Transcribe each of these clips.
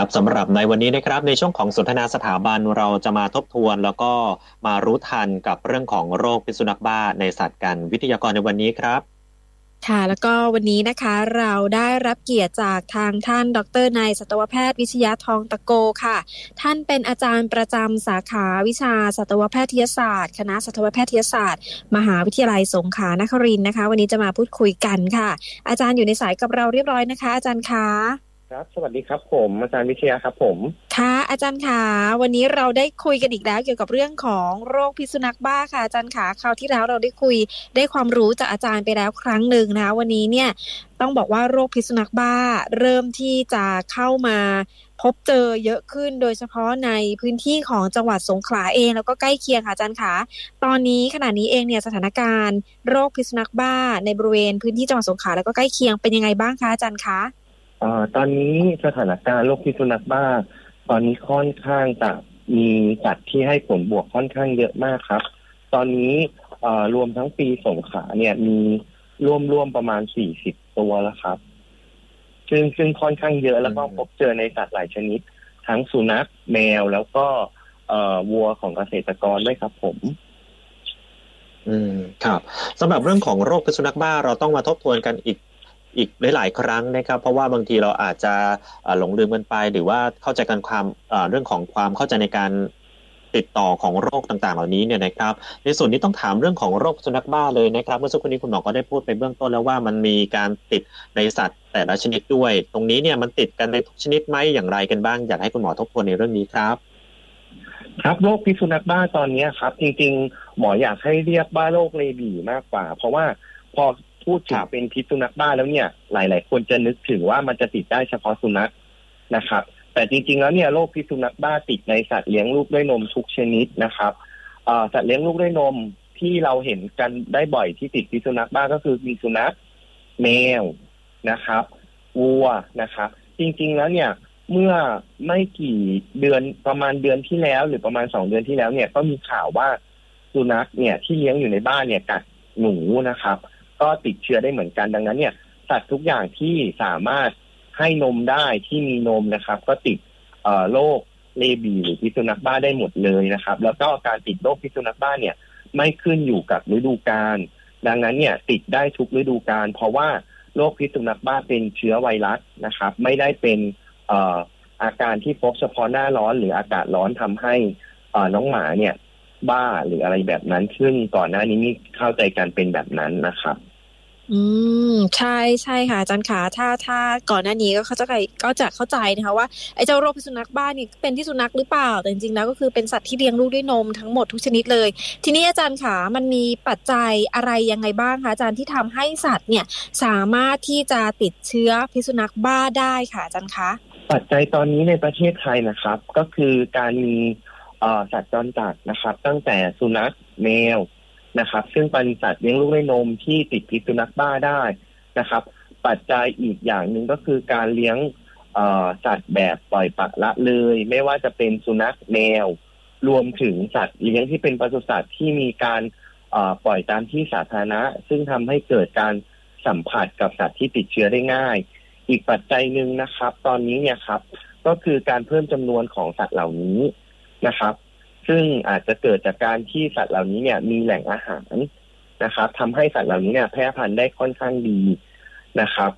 ครับสำหรับในวันนี้นะครับในช่วงของสนทนาสถาบันเราจะมาทบทวน แล้วก็มารู้ทันกับเรื่องของโรคพิษสุนัขบ้าในสัตว์กันวิทยากรในวันนี้ครับค่ะแล้วก็วันนี้นะคะเราได้รับเกียรติจากทางท่าน ดรนายสัตวแพทย์วิชยาทองตะโกค่ะ ท่านเป็นอาจารย์ประจำสาขาวิชาสัตวแพทยศาสตร์ คณะสัตวแพทยศาสตร์ มหาวิทยาลัยสงขลานครินนะคะ วันนี้จะมาพูดคุยกันค่ะ อาจารย์อยู่ในสายกับเราเรียบร้อยนะคะ อาจารย์คะ ครับ สวัสดีครับผม อาจารย์วิทยาครับ ผม ค่ะอาจารย์ขาวันนี้เราได้คุยกันอีกแล้วเกี่ยวกับเรื่องของโรคพิษสุนัขบ้าค่ะอาจารย์ขาคราวที่แล้วเราได้คุยได้ความรู้จากอาจารย์ไปแล้วครั้งหนึ่งนะ วันนี้เนี่ยต้องบอกว่าโรคพิษสุนัขบ้า เริ่มที่จะเข้ามาพบเจอเยอะขึ้นโดยเฉพาะในพื้นที่ของจังหวัดสงขลาเองแล้วก็ใกล้เคียงค่ะอาจารย์ขาตอนนี้ขณะนี้เองเนี่ยสถานการณ์ โรคพิษสุนัขบ้าในบริเวณพื้นที่จังหวัดสงขลาแล้วก็ใกล้เคียงเป็นยังไงบ้างคะอาจารย์คะ อตอนนี้สถานการณ์โรคพิษสุนัขบ้า ตอนนี้ค่อนข้างจะมีสัตว์ที่ให้ผลบวกค่อนข้างเยอะมากครับ ตอนนี้รวมทั้งปีสงขาเนี่ยมีร่วมร่วมประมาณสี่สิบตัวแล้วครับ ซึ่งซึ่งค่อนข้างเยอะแล้วก็พบเจอในสัตว์หลายชนิด ทั้งสุนัขแมวแล้วก็เอ่อวัวของเกษตรกรด้วยครับผม อืมครับสำหรับเรื่องของโรคพิษสุนัขบ้าเราต้องมาทบทวนกันอีก อีกหลาย ๆ ครั้งนะครับ เพราะว่าบางทีเราอาจจะหลงลืมกันไป หรือว่าเข้าใจกันความเรื่องของความเข้าใจในการติดต่อของโรคต่างๆ เหล่านี้เนี่ยนะครับ ในส่วนนี้ต้องถามเรื่องของโรคสุนัขบ้าเลยนะครับ เมื่อสักครู่นี้คุณหมอก็ได้พูดไปเบื้องต้นแล้วว่ามันมีการติดในสัตว์แต่ละชนิดด้วย ตรงนี้เนี่ยมันติดกันในทุกชนิดไหมอย่างไรกันบ้าง อยากให้คุณหมอทบทวนในเรื่องนี้ครับ ครับโรคพิษสุนัขบ้าตอนนี้ครับ จริงๆ หมออยากให้เรียกบ้าโรคเลบีมากกว่า เพราะว่าพอ พูดถึงเป็นพิษสุนัขบ้าแล้วเนี่ย หลาย ๆ คนจะนึกถึงว่ามันจะติดได้เฉพาะสุนัขนะครับ แต่จริง ๆ แล้วเนี่ยโรคพิษสุนัขบ้าติดในสัตว์เลี้ยงลูกด้วยนมทุกชนิดนะครับสัตว์เลี้ยงลูกด้วยนมที่เราเห็นกันได้บ่อยที่ติดพิษสุนัขบ้าก็คือมีสุนัขแมวนะครับวัวนะครับ จริง ๆ แล้วเนี่ยเมื่อไม่กี่เดือนประมาณเดือนที่แล้ว หรือประมาณสองเดือนที่แล้วเนี่ยก็มีข่าวว่าสุนัขเนี่ยที่เลี้ยงอยู่ในบ้านเนี่ยกัดหนูนะครับ ก็ติดเชื้อได้เหมือนกันดังนั้นเนี่ย สัตว์ทุกอย่างที่สามารถให้นมได้ที่มีนมนะครับ ก็ติดโรคเลบีหรือพิษสุนัขบ้าได้หมดเลยนะครับ แล้วก็การติดโรคพิษสุนัขบ้าเนี่ย ไม่ขึ้นอยู่กับฤดูกาลดังนั้นเนี่ย ติดได้ทุกฤดูกาลเพราะว่าโรคพิษสุนัขบ้าเป็นเชื้อไวรัสนะครับ ไม่ได้เป็นอาการที่พบเฉพาะหน้าร้อนหรืออากาศร้อนทำให้น้องหมาเนี่ย บ้าหรืออะไรแบบนั้น ซึ่งก่อนหน้านี้มีเข้าใจกันเป็นแบบนั้นนะครับ อืม ใช่ใช่ค่ะอาจารย์ขาถ้าถ้าก่อนหน้านี้ก็เขาจะก็จะเข้าใจนะคะว่าไอ้เจ้าโรคพิษสุนัขบ้านี่เป็นที่สุนัขหรือเปล่า แต่จริงๆแล้วก็คือเป็นสัตว์ที่เลี้ยงลูกด้วยนมทั้งหมดทุกชนิดเลย ทีนี้อาจารย์ขามันมีปัจจัยอะไรยังไงบ้างคะอาจารย์ที่ทำให้สัตว์เนี่ยสามารถที่จะติดเชื้อพิษสุนัขบ้าได้ค่ะอาจารย์คะปัจจัยตอนนี้ในประเทศไทยนะครับ ก็คือการมีสัตว์จรจัดนะครับ ตั้งแต่สุนัขแมว นะครับ ซึ่งเป็นสัตว์เลี้ยงลูกด้วยนมที่ติดพิษสุนัขบ้าได้นะครับ ปัจจัยอีกอย่างหนึ่งก็คือการเลี้ยงสัตว์แบบปล่อยปละละเลย ไม่ว่าจะเป็นสุนัขแมว รวมถึงสัตว์เลี้ยงที่เป็นปศุสัตว์ที่มีการปล่อยตามที่สาธารณะ ซึ่งทำให้เกิดการสัมผัสกับสัตว์ที่ติดเชื้อได้ง่าย อีกปัจจัยหนึ่งนะครับ ตอนนี้เนี่ยครับ ก็คือการเพิ่มจำนวนของสัตว์เหล่านี้นะครับ ซึ่งอาจจะเกิดจากการที่สัตว์เหล่านี้เนี่ยมีแหล่งอาหารนะครับทำให้สัตว์เหล่านี้เนี่ยแพร่พันธุ์ได้ค่อนข้างดีนะครับ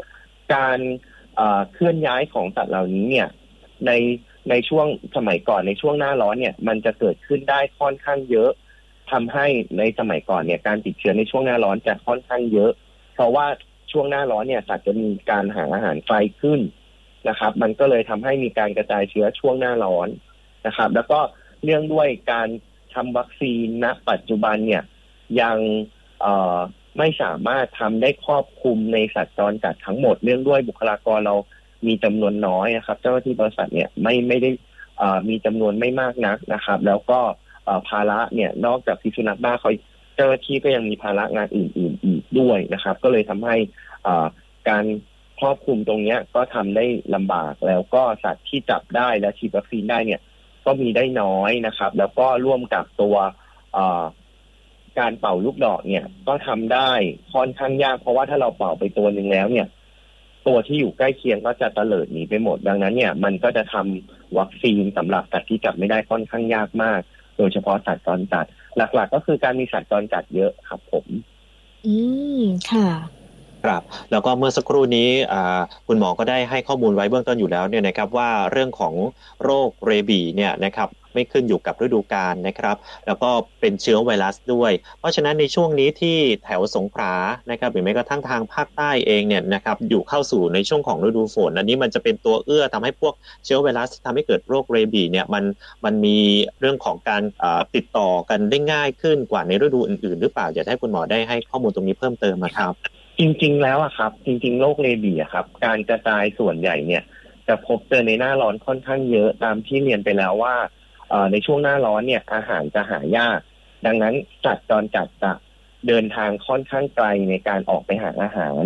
การเคลื่อนย้ายของสัตว์เหล่านี้เนี่ยในในช่วงสมัยก่อนในช่วงหน้าร้อนเนี่ย มันจะเกิดขึ้นได้ค่อนข้างเยอะทำให้ในสมัยก่อนเนี่ยการติดเชื้อในช่วงหน้าร้อนจะค่อนข้างเยอะ เพราะว่าช่วงหน้าร้อนเนี่ยสัตว์จะมีการหาอาหารไฟขึ้นนะครับ มันก็เลยทำให้มีการกระจายเชื้อช่วงหน้าร้อนนะครับ แล้วก็ เนื่องด้วยการทำวัคซีนณ ปัจจุบันเนี่ยยังไม่สามารถทำได้ครอบคลุมในสัตว์จรจัดทั้งหมด เนื่องด้วยบุคลากรเรามีจำนวนน้อยนะครับ เจ้าหน้าที่บริษัทเนี่ยไม่ไม่ได้มีจำนวนไม่มากนักนะครับ แล้วก็ภาระเนี่ยนอกจากพิษสุนัขบ้าเขาเจ้าหน้าที่ก็ยังมีภาระงานอื่น ๆ อีกด้วยนะครับ ก็เลยทำให้การครอบคลุมตรงนี้ก็ทำได้ลำบากแล้วก็สัตว์ที่จับได้และฉีดวัคซีนได้เนี่ย ก็มีได้น้อยนะครับ แล้วก็ร่วมกับตัวการเป่าลูกดอกเนี่ย ก็ทำได้ค่อนข้างยาก เพราะว่าถ้าเราเป่าไปตัวหนึ่งแล้วเนี่ย ตัวที่อยู่ใกล้เคียงก็จะเตลิดหนีไปหมดดังนั้นเนี่ย มันก็จะทำวัคซีนสำหรับสัตว์ที่จับไม่ได้ค่อนข้างยากมาก โดยเฉพาะสัตว์จรจัด หลัก ๆ ก็คือการมีสัตว์จรจัดเยอะครับผม อืมค่ะ ครับแล้วก็เมื่อสักครู่นี้คุณหมอก็ได้ให้ข้อมูลไว้เบื้องต้นอยู่แล้วเนี่ยนะครับว่าเรื่องของโรคเรบีเนี่ยนะครับไม่ขึ้นอยู่กับฤดูกาลนะครับ แล้วก็เป็นเชื้อไวรัสด้วย เพราะฉะนั้นในช่วงนี้ที่แถวสงขลานะครับหรือแม้กระทั่งทางภาคใต้เองเนี่ยนะครับอยู่เข้าสู่ในช่วงของฤดูฝน อันนี้มันจะเป็นตัวเอื้อทำให้พวกเชื้อไวรัสที่ทำให้เกิดโรคเรบีเนี่ยมันมันมีเรื่องของการติดต่อกันได้ง่ายขึ้นกว่าในฤดูอื่นๆ หรือเปล่าอยากให้คุณหมอได้ให้ข้อมูลตรงนี้เพิ่มเติมมาครับ จริง ๆ แล้วอะครับ จริง ๆ โรคเรบีอะครับ การกระจายส่วนใหญ่เนี่ย จะพบเจอในหน้าร้อนค่อนข้างเยอะตามที่เรียนไปแล้วว่าในช่วงหน้าร้อนเนี่ยอาหารจะหายาก ดังนั้นจัดจรจัดจะเดินทางค่อนข้างไกลในการออกไปหาอาหาร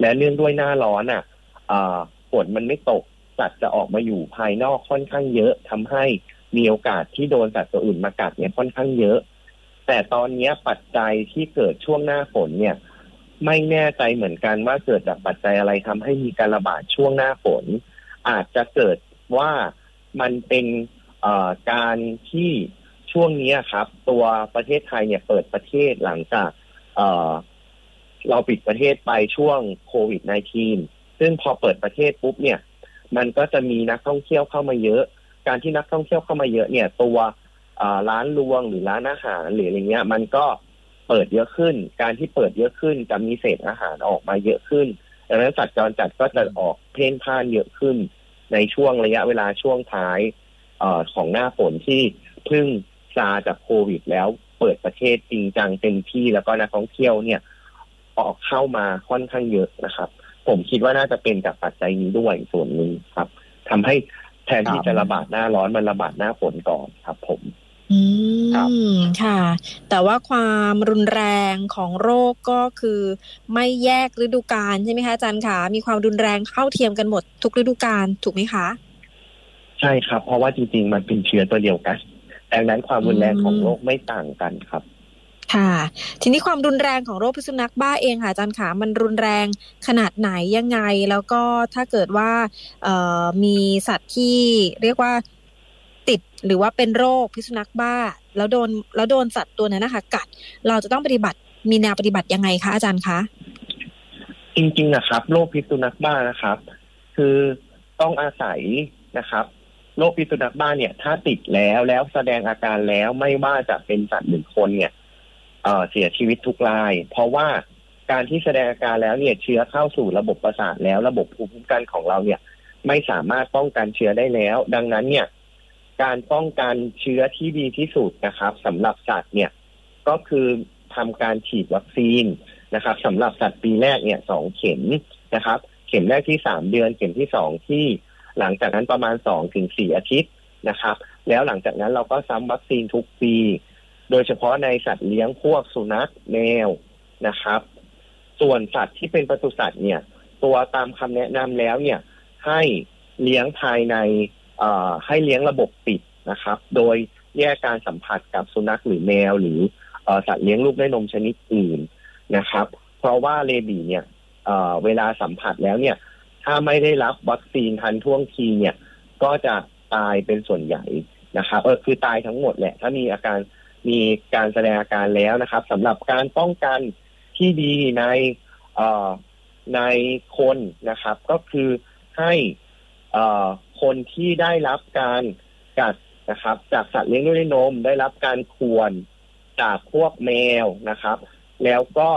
และเนื่องด้วยหน้าร้อนอะฝนมันไม่ตกสัตว์จะออกมาอยู่ภายนอกค่อนข้างเยอะทำให้มีโอกาสที่โดนสัตว์ตัวอื่นมากัดเนี่ยค่อนข้างเยอะ แต่ตอนนี้ปัจจัยที่เกิดช่วงหน้าฝนเนี่ย ไม่แน่ใจเหมือนกันว่าเกิดจากปัจจัยอะไรทำให้มีการระบาดช่วงหน้าฝน อาจจะเกิดว่ามันเป็นการที่ช่วงนี้ครับ ตัวประเทศไทยเนี่ยเปิดประเทศหลังจากเราปิดประเทศไปช่วงโควิด -19 ซึ่งพอเปิดประเทศปุ๊บเนี่ย มันก็จะมีนักท่องเที่ยวเข้ามาเยอะ การที่นักท่องเที่ยวเข้ามาเยอะเนี่ย ตัวร้านรวงหรือร้านอาหารหรืออะไรเงี้ย มันก็เปิดเยอะขึ้น การที่เปิดเยอะขึ้นจะมีเศษอาหารออกมาเยอะขึ้นดังนั้นสัตว์จรจัดก็จะออกเพ่นพ่านเยอะขึ้น ในช่วงระยะเวลาช่วงท้ายอของหน้าฝนที่พิ่งซาจากโควิด แล้วเปิดประเทศจริงจังเต็มที่แล้วก็นักท่องเที่ยวเนี่ย ออกเข้ามาค่อนข้างเยอะนะครับ ผมคิดว่าน่าจะเป็นจากปัจจัยนี้ด้วยส่วนหนึ่งครับทำให้แทนที่จะระบาดหน้าร้อนมันระบาดหน้าฝนก่อนครับ ผม อืมค่ะ แต่ว่าความรุนแรงของโรคก็คือไม่แยกฤดูกาลใช่ไหมคะอาจารย์คะมีความรุนแรงเข้าเทียมกันหมดทุกฤดูกาลถูกไหมคะ ใช่ครับ เพราะว่าจริงๆมันเป็นเชื้อตัวเดียวกันดังนั้นความรุนแรงของโรคไม่ต่างกันครับ ค่ะ ทีนี้ความรุนแรงของโรคพิษสุนัขบ้าเองค่ะอาจารย์ขามันรุนแรงขนาดไหนยังไง แล้วก็ถ้าเกิดว่าเอ่อมีสัตว์ที่เรียกว่า ติดหรือว่าเป็นโรคพิษสุนัขบ้า แล้วโดนแล้วโดนสัตว์ตัวนั้นนะคะ กัด เราจะต้องปฏิบัติมีแนวปฏิบัติยังไงคะอาจารย์คะจริงๆนะครับ โรคพิษสุนัขบ้านะครับ คือต้องอาศัยนะครับโรคพิษสุนัขบ้าเนี่ย ถ้าติดแล้วแล้วแสดงอาการแล้วไม่ว่าจะเป็นสัตว์หนึ่งคนเนี่ยเเสียชีวิตทุกราย เพราะว่าการที่แสดงอาการแล้วเนี่ยเชื้อเข้าสู่ระบบประสาทแล้วระบบภูมิคุ้มกันของเราเนี่ย ไม่สามารถป้องกันเชื้อได้แล้ว ดังนั้นเนี่ย การป้องกันเชื้อที่ดีที่สุดนะครับสำหรับสัตว์เนี่ยก็คือทำการฉีดวัคซีนนะครับสำหรับสัตว์ปีแรกเนี่ยสองเข็มนะครับ เข็มแรกที่สามเดือน เข็มที่สองที่หลังจากนั้นประมาณสองถึงสี่อาทิตย์นะครับ แล้วหลังจากนั้นเราก็ซ้ำวัคซีนทุกปี โดยเฉพาะในสัตว์เลี้ยงพวกสุนัขแมวนะครับ ส่วนสัตว์ที่เป็นปศุสัตว์เนี่ย ตัวตามคำแนะนำแล้วเนี่ย ให้เลี้ยงภายใน ให้เลี้ยงระบบปิดนะครับ โดยแยกการสัมผัสกับสุนัขหรือแมวหรือสัตว์เลี้ยงลูกด้วยนมชนิดอื่นนะครับ เพราะว่าเลบีเนี่ยเวลาสัมผัสแล้วเนี่ย ถ้าไม่ได้รับวัคซีนทันท่วงทีเนี่ย ก็จะตายเป็นส่วนใหญ่นะครับเออคือตายทั้งหมดแหละ ถ้ามีอาการมีการแสดงอาการแล้วนะครับสำหรับการป้องกันที่ดีในในคนนะครับ ก็คือให้ คนที่ได้รับการกัดนะครับ จากสัตว์เลี้ยงด้วยนม ได้รับการควนจากพวกแมวนะครับ แล้วก็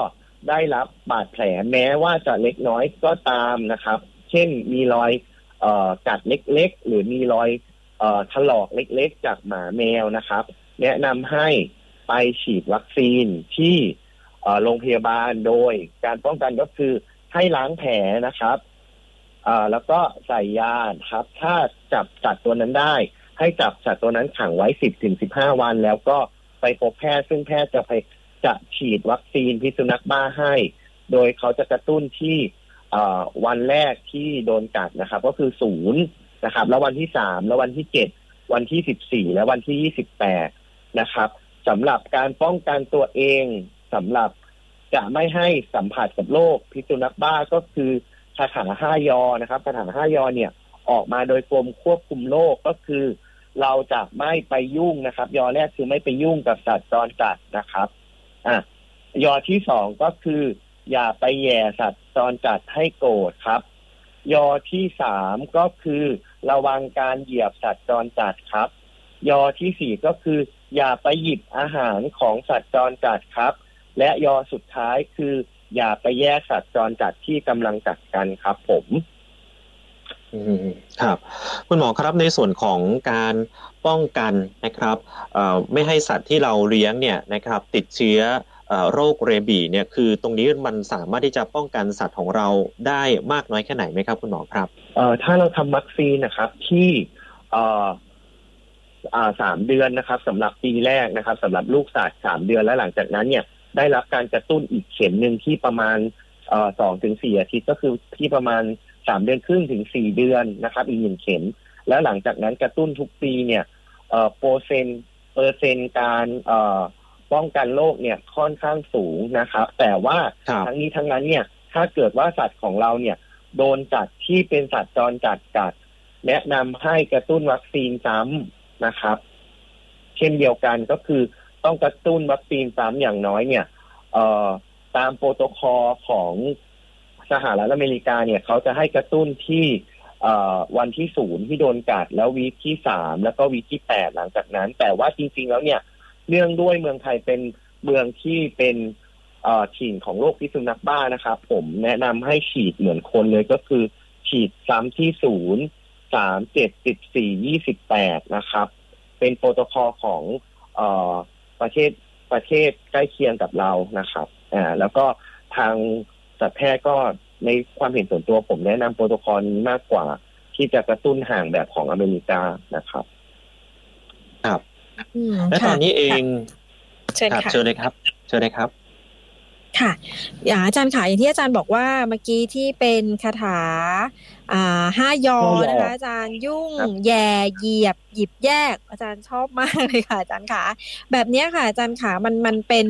ได้รับบาดแผลแม้ว่าจะเล็กน้อยก็ตามนะครับ เช่นมีรอยอกัดเล็กๆ หรือมีรอยอถลอกเล็กๆ จากหมาแมวนะครับ แนะนำให้ไปฉีดวัคซีนที่โรงพยาบาลโดยการป้องกันก็คือให้ล้างแผลนะครับ อ่าแล้วก็ใส่ยาครับ ถ้าจับสัตว์ตัวนั้นได้ ให้จับสัตว์ตัวนั้นขังไว้สิบถึงสิบห้าวัน แล้วก็ไปพบแพทย์ซึ่งแพทย์จะไปจะฉีดวัคซีนพิษสุนัขบ้าให้ โดยเขาจะกระตุ้นที่วันแรกที่โดนกัดนะครับ ก็คือศูนย์นะครับ แล้ววันที่สามแล้ววันที่เจ็ดวันที่สิบสี่และวันที่ยี่สิบแปดนะครับสำหรับการป้องกันตัวเองสำหรับจะไม่ให้สัมผัสกับโรคพิษสุนัขบ้าก็คือ คาถาห้ายอนะครับคาถาห้ายอเนี่ยออกมาโดยกรมควบคุมโรคก็คือ เราจะไม่ไปยุ่งนะครับ ยอแรกคือไม่ไปยุ่งกับสัตว์จรจัดนะครับอะยอที่สองก็คือ อย่าไปแย่สัตว์จรจัดให้โกรธครับ ยอที่สามก็คือ ระวังการเหยียบสัตว์จรจัดครับ ยอที่สี่ก็คือ อย่าไปหยิบอาหารของสัตว์จรจัดครับ และยอสุดท้ายคือ อย่าไปแยกสัตว์จรจัดที่กำลังกัดกันครับผมอืมครับ คุณหมอครับในส่วนของการป้องกันนะครับเอ่อไม่ให้สัตว์ที่เราเลี้ยงเนี่ยนะครับ ติดเชื้อเอ่อโรคเรบีเนี่ยคือตรงนี้มันสามารถที่จะป้องกันสัตว์ของเราได้มากน้อยแค่ไหนไหมครับ คุณหมอครับเอ่อถ้าเราทำวัคซีนนะครับที่เอ่ออ่าสามเดือนนะครับสำหรับปีแรกนะครับสำหรับลูกสัตว์สามเดือนแล้วหลังจากนั้นเนี่ย ได้รับการกระตุ้นอีกเข็มหนึ่งที่ประมาณเอ่อสองถึงสี่อาทิตย์ก็คือที่ประมาณสามเดือนครึ่งถึงสี่เดือนนะครับ อีกหนึ่งเข็ม แล้วหลังจากนั้นกระตุ้นทุกปีเนี่ยเอ่อเปอร์เซ็นต์เปอร์เซ็นต์การเอ่อป้องกันโรคเนี่ยค่อนข้างสูงนะครับ แต่ว่าครับทั้งนี้ทั้งนั้นเนี่ยถ้าเกิดว่าสัตว์ของเราเนี่ย โดนจัดที่เป็นสัตว์จรจัดกัด แนะนำให้กระตุ้นวัคซีนซ้ำนะครับ เช่นเดียวกันก็คือ ต้องกระตุ้นวัคซีนซ้ำอย่างน้อยเนี่ยเอ่อตามโปรโตคอลของสหรัฐอเมริกาเนี่ยเขาจะให้กระตุ้นที่เออวันที่ศูนย์ที่โดนกัด แล้ววีคที่สามแล้วก็วีคที่แปดหลังจากนั้น แต่ว่าจริง ๆ แล้วเนี่ยเนื่องด้วยเมืองไทยเป็นเมืองที่เป็นเอ่อถิ่นของโรคพิษสุนัขบ้านะครับ ผมแนะนำให้ฉีดเหมือนคนเลยก็คือ ฉีดซ้ำที่ศูนย์สามเจ็ดสิบสี่ยี่สิบแปดนะครับ เป็นโปรโตคอลของ ประเทศประเทศใกล้เคียงกับเรานะครับอ่าแล้วก็ทางสัตวแพทย์ก็ในความเห็นส่วนตัวผมแนะนำโปรโตคอลนี้มากกว่า ที่จะกระตุ้นห่างแบบของอเมริกานะครับครับอืมและตอนนี้เองเชิญครับค่ะเชิญเลยครับ เชิญเลยครับ ค่ะอย่างอาจารย์ค่ะอย่างที่อาจารย์บอกว่าเมื่อกี้ที่เป็นคาถาอ่าห้ายอห้ายอนะคะอาจารย์ยุ่งครับแย่เหยียบ หยิบแยก อาจารย์ชอบมากเลยค่ะอาจารย์ค่ะแบบเนี้ยค่ะอาจารย์ค่ะมันมันเป็น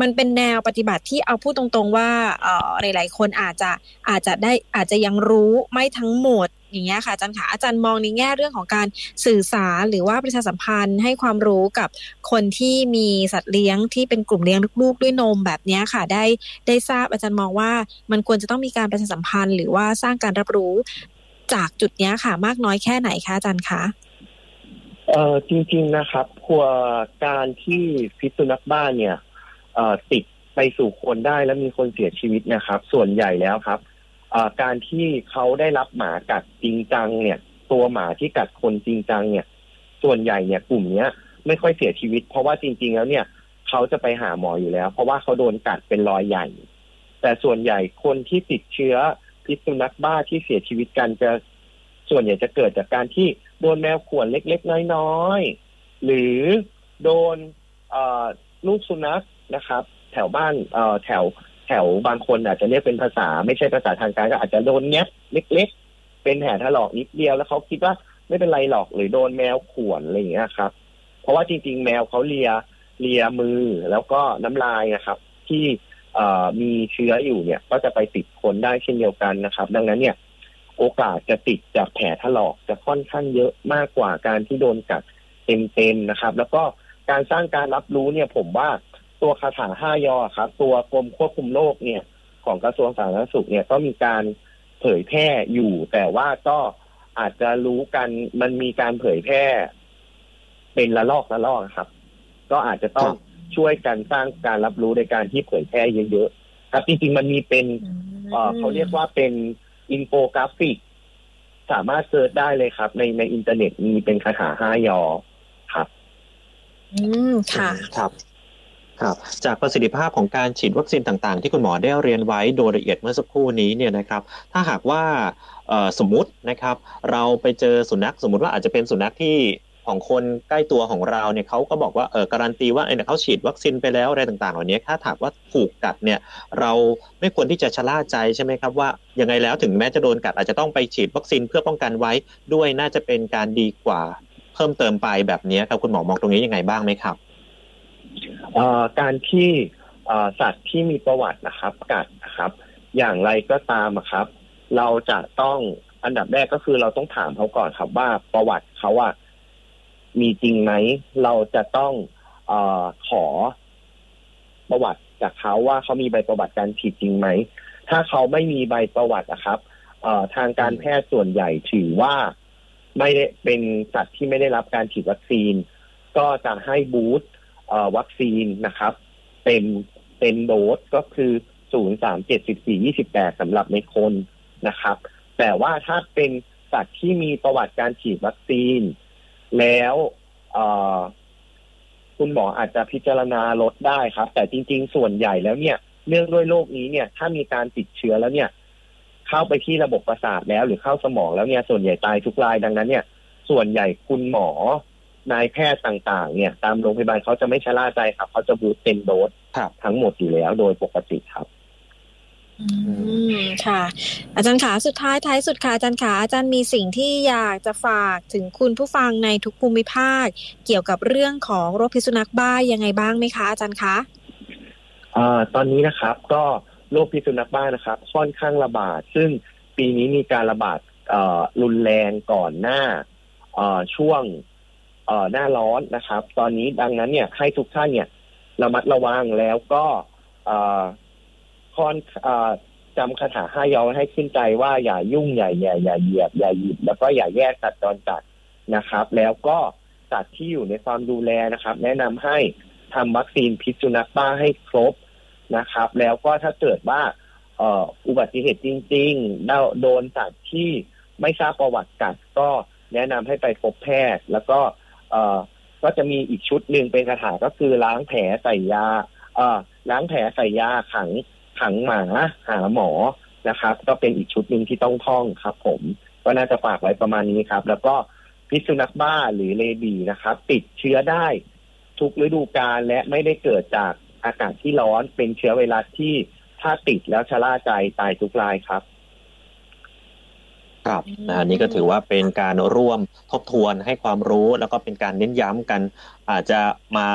มันเป็นแนวปฏิบัติที่เอาพูดตรงๆว่าเอ่อหลายๆคนอาจจะอาจจะได้อาจจะยังรู้ไม่ทั้งหมด อย่างเงี้ยค่ะอาจารย์ค่ะอาจารย์มองในแง่เรื่องของการสื่อสารหรือว่าประชาสัมพันธ์ให้ความรู้กับคนที่มีสัตว์เลี้ยงที่เป็นกลุ่มเลี้ยงลูกด้วยนมแบบเนี้ยค่ะ ได้ได้ทราบอาจารย์มองว่ามันควรจะต้องมีการประชาสัมพันธ์ หรือว่าสร้างการรับรู้จากจุดเนี้ยค่ะมากน้อยแค่ไหนคะอาจารย์คะเอ่อจริง ๆนะครับพัวการที่พิษสุนัขบ้านเนี่ยเอ่อติดไปสู่คนได้แล้วมีคนเสียชีวิตนะครับ ส่วนใหญ่แล้วครับ การที่เขาได้รับหมากัดจริงจังเนี่ย ตัวหมาที่กัดคนจริงจังเนี่ย ส่วนใหญ่เนี่ยกลุ่มเนี้ย ไม่ค่อยเสียชีวิต เพราะว่าจริง ๆ แล้วเนี่ยเขาจะไปหาหมออยู่แล้ว เพราะว่าเขาโดนกัดเป็นรอยใหญ่ แต่ส่วนใหญ่คนที่ติดเชื้อพิษสุนัขบ้าที่เสียชีวิตกันจะส่วนใหญ่จะเกิดจากการที่โดนแมวข่วนเล็กๆ น้อยๆ หรือโดนลูกสุนัขนะครับ แถวบ้านแถว ถวบางคนอาจจะเรียกเป็นภาษา ไม่ใช่ภาษาทางการก็อาจจะโดนเนี้ยเล็ก ๆ เป็นแผลถลอกนิดเดียวแล้วเขาคิดว่าไม่เป็นไรหรอกหรือโดนแมวข่วนอะไรอย่างเงี้ยครับ เพราะว่าจริง ๆ แมวเขาเลียเลียมือแล้วก็น้ำลายนะครับ ที่เอมีเชื้ออยู่เนี่ย ก็จะไปติดคนได้เช่นเดียวกันนะครับ ดังนั้นเนี่ย โอกาสจะติดจากแผลถลอกจะค่อนข้างเยอะมากกว่าการที่โดนกัดเต็มๆนะครับ แล้วก็การสร้างการรับรู้เนี่ยผมว่า ตัวคาถาห้ายอครับ ตัวกรมควบคุมโรคเนี่ย ของกระทรวงสาธารณสุขเนี่ยก็มีการเผยแพร่อยู่ แต่ว่าก็อาจจะรู้กันมันมีการเผยแพร่ เป็นละลอกละลอกครับ ก็อาจจะต้องช่วยกันสร้างการรับรู้ในการที่เผยแพร่เยอะๆครับจริงๆมันมีเป็นเอ่อเขาเรียกว่าเป็นอินโฟกราฟิก สามารถ search ได้เลยครับ ในในอินเทอร์เน็ตมีเป็นคาถาห้ายอครับ อืมค่ะครับ ครับจากประสิทธิภาพของการฉีดวัคซีนต่างๆ ที่คุณหมอได้เรียนไว้โดยละเอียดเมื่อสักครู่นี้เนี่ยนะครับถ้าหากว่าสมมุตินะครับ เราไปเจอสุนัขสมมุติว่าอาจจะเป็นสุนัขที่ของคนใกล้ตัวของเราเนี่ยเขาก็บอกว่าเออการันตีว่าเออเนี่ยเขาฉีดวัคซีนไปแล้วอะไรต่างๆ เหล่านี้ถ้าหากว่าถูกกัดเนี่ยเราไม่ควรที่จะชะล่าใจใช่ไหมครับว่ายังไงแล้วถึงแม้จะโดนกัดอาจจะต้องไปฉีดวัคซีนเพื่อป้องกันไว้ด้วยน่าจะเป็นการดีกว่าเพิ่มเติมไปแบบนี้ครับคุณหมอมองตรงนี้ยังไงบ้างไหมครับ การที่สัตว์ที่มีประวัตินะครับกัดนะครับ อย่างไรก็ตามครับ เราจะต้องอันดับแรกก็คือเราต้องถามเขาก่อนครับ ว่าประวัติเขาอะมีจริงไหมเราจะต้องอขอประวัติจากเขาว่าเขามีใบประวัติการฉีดจริงไหมถ้าเขาไม่มีใบประวัติอะครับเอ่อทางการแพทย์ส่วนใหญ่ถือว่าไม่ได้เป็นสัตว์ที่ไม่ได้รับการฉีดวัคซีน ก็จะให้บูสต์ วัคซีนนะครับเป็นเป็นโดสก็คือศูนย์สามเจ็ดสิบสี่ยี่สิบแปดสำหรับในคนนะครับ แต่ว่าถ้าเป็นสัตว์ที่มีประวัติการฉีดวัคซีน แล้วคุณหมออาจจะพิจารณาลดได้ครับ แต่จริง ๆ ส่วนใหญ่แล้วเนี่ยเนื่องด้วยโรคนี้เนี่ย ถ้ามีการติดเชื้อแล้วเนี่ย เข้าไปที่ระบบประสาทแล้วหรือเข้าสมองแล้วเนี่ยส่วนใหญ่ตายทุกรายดังนั้นเนี่ย ส่วนใหญ่คุณหมอ นายแพทย์ต่างๆ เนี่ย ตามโรงพยาบาลเขาจะไม่ชะล่าใจครับ เขาจะบูสต์เต็มโดสครับทั้งหมดอยู่แล้วโดยปกติครับอืมค่ะ อาจารย์ขาสุดท้ายท้ายสุดค่ะอาจารย์ขาอาจารย์มีสิ่งที่อยากจะฝากถึงคุณผู้ฟังในทุกภูมิภาค เกี่ยวกับเรื่องของโรคพิษสุนัขบ้ายังไงบ้างไหมคะอาจารย์คะอ่าตอนนี้นะครับ ก็โรคพิษสุนัขบ้านะครับ ค่อนข้างระบาด ซึ่งปีนี้มีการระบาดเอ่อรุนแรงก่อนหน้าเอ่อช่วงเอ่อ หน้าร้อนนะครับ ตอนนี้ดังนั้นเนี่ยให้ทุกท่านเนี่ยระมัดระวังแล้วก็เอ่อค่อนเอ่อจำคาถาห้ายอให้ขึ้นใจว่าอย่ายุ่งอย่าแย่อย่าเหยียบอย่าหยิบแล้วก็อย่าแยกสัตว์จรจัดนะครับ แล้วก็สัตว์ที่อยู่ในความดูแลนะครับ แนะนำให้ทำวัคซีนพิษสุนัขบ้าให้ครบนะครับ แล้วก็ถ้าเกิดว่าเอ่ออุบัติเหตุจริงๆเราโดนสัตว์ที่ไม่ทราบประวัติกัดก็แนะนำให้ไปพบแพทย์ แล้วก็ ก็จะมีอีกชุดหนึ่งเป็นคาถาก็คือล้างแผลใส่ยาเอ่อล้างแผลใส่ยาขังขังหมาหาหมอนะครับ ก็เป็นอีกชุดหนึ่งที่ต้องท่องครับ ผมก็น่าจะฝากไว้ประมาณนี้ครับ แล้วก็พิษสุนัขบ้าหรือเลบีนะครับ ติดเชื้อได้ทุกฤดูกาลและไม่ได้เกิดจากอากาศที่ร้อนเป็นเชื้อไวรัสที่ถ้าติดแล้วชะล่าใจตายทุกรายครับ ครับนะอันนี้ก็ถือว่าเป็นการร่วมทบทวนให้ความรู้ แล้วก็เป็นการเน้นย้ำกัน อาจจะมา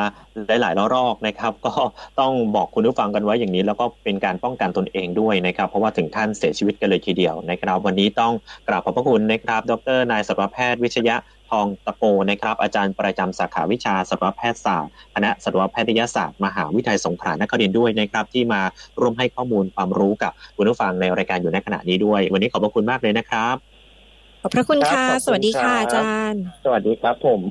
หลายๆรอบนะครับ ก็ต้องบอกคุณผู้ฟังกันไว้อย่างนี้ แล้วก็เป็นการป้องกันตนเองด้วยนะครับ เพราะว่าถึงขั้นเสียชีวิตกันเลยทีเดียวนะครับ วันนี้ต้องกราบขอบพระคุณนะครับ ดรนายสัตวแพทย์วิชยะ ทองตะโกนะครับ อาจารย์ประจำสาขาวิชาสัตวแพทยศาสตร์คณะสัตวแพทยศาสตร์มหาวิทยาลัยสงขลานครินทร์ด้วยนะครับ ที่มาร่วมให้ข้อมูลความรู้กับคุณผู้ฟังในรายการอยู่ในขณะนี้ด้วย วันนี้ขอบพระคุณมากเลยนะครับ ขอบพระคุณค่ะครับขอบคุณสวัสดีค่ะครับอาจารย์ สวัสดีครับผม